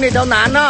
你都难了。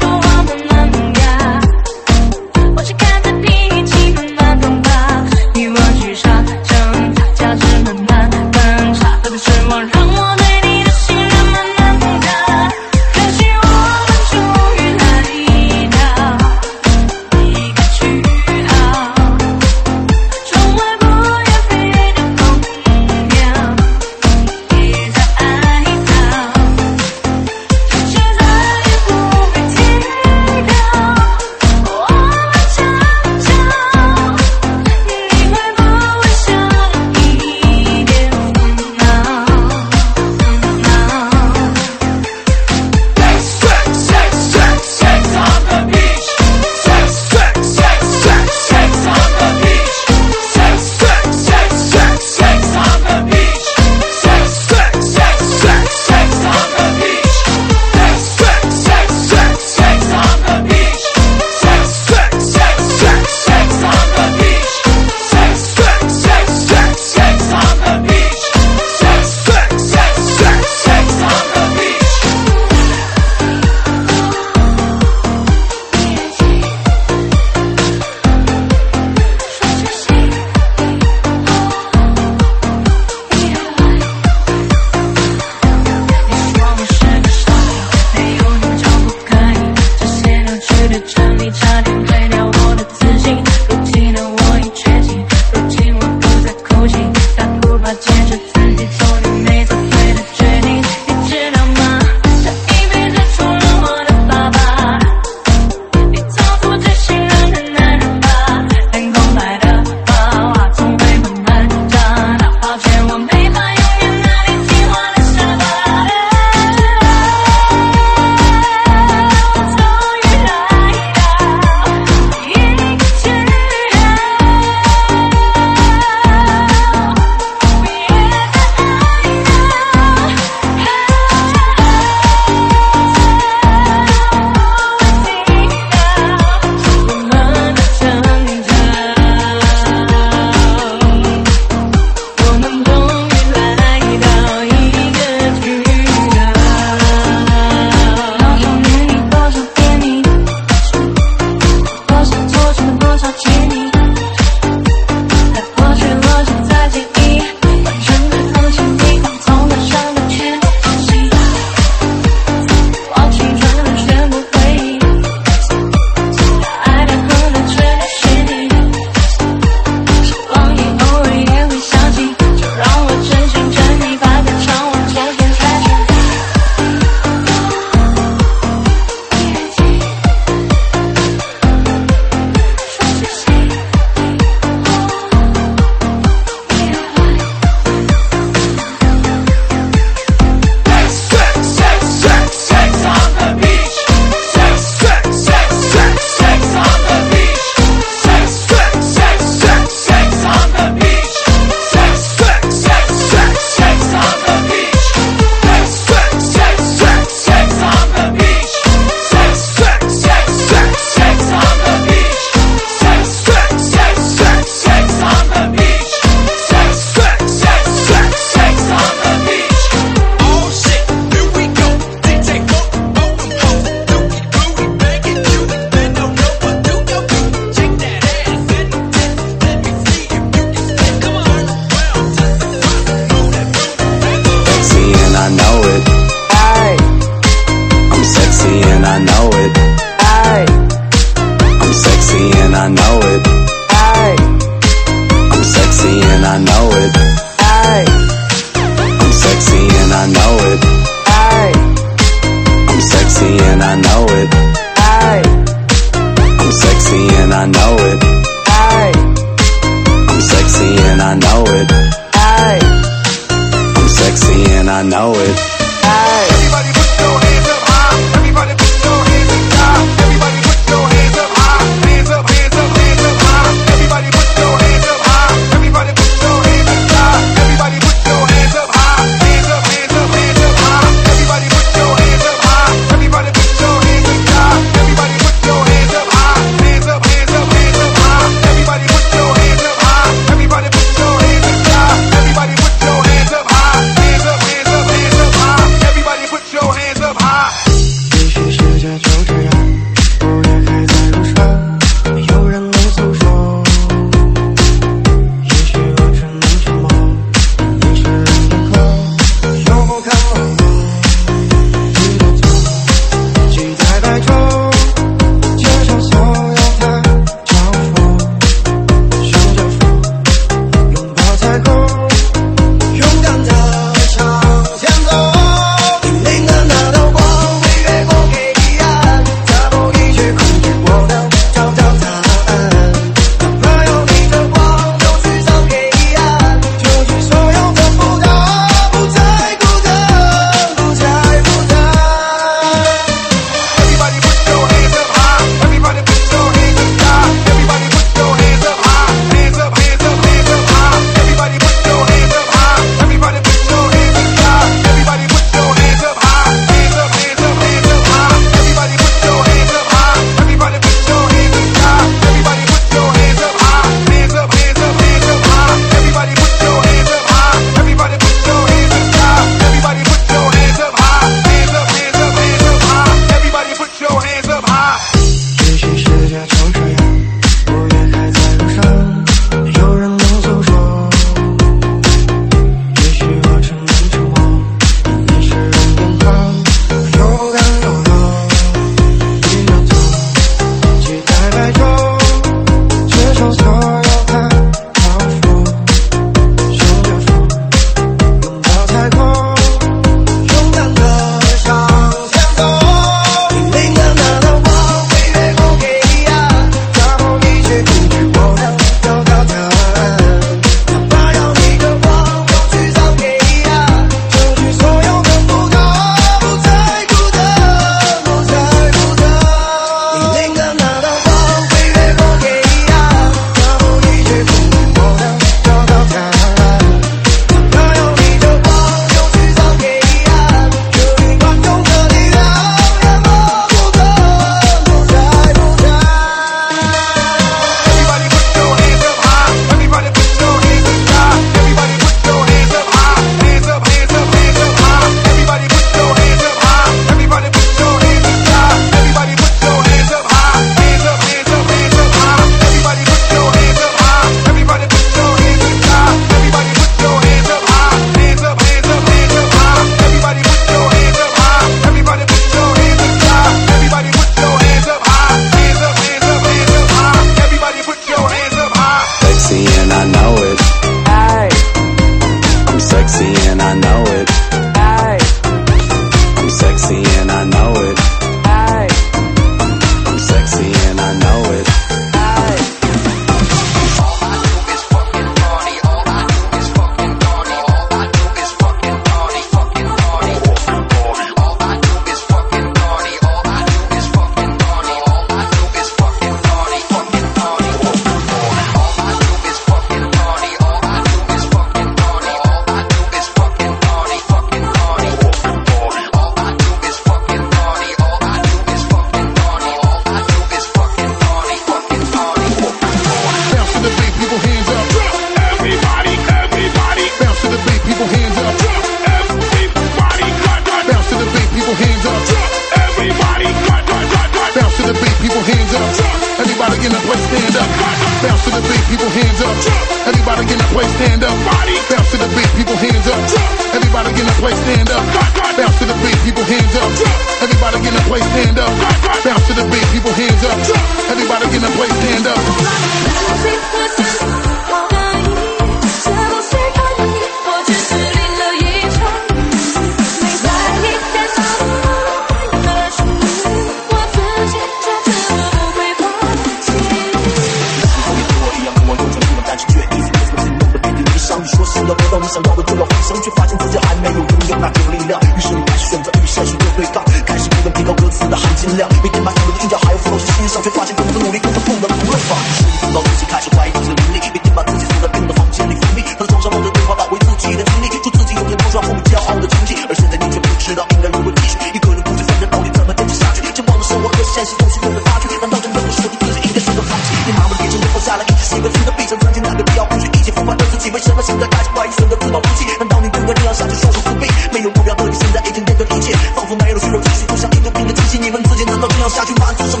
个字的必胜，曾经那个必要，不惧一切风发的自己，为什么现在开始怀疑，选择自暴自弃？难道你不该这样想去袖手自观？没有目标的你，现在已经变得一切，仿佛没有虚荣，继续走向一个病的机器。你问自己，难道这样下去吗？自生。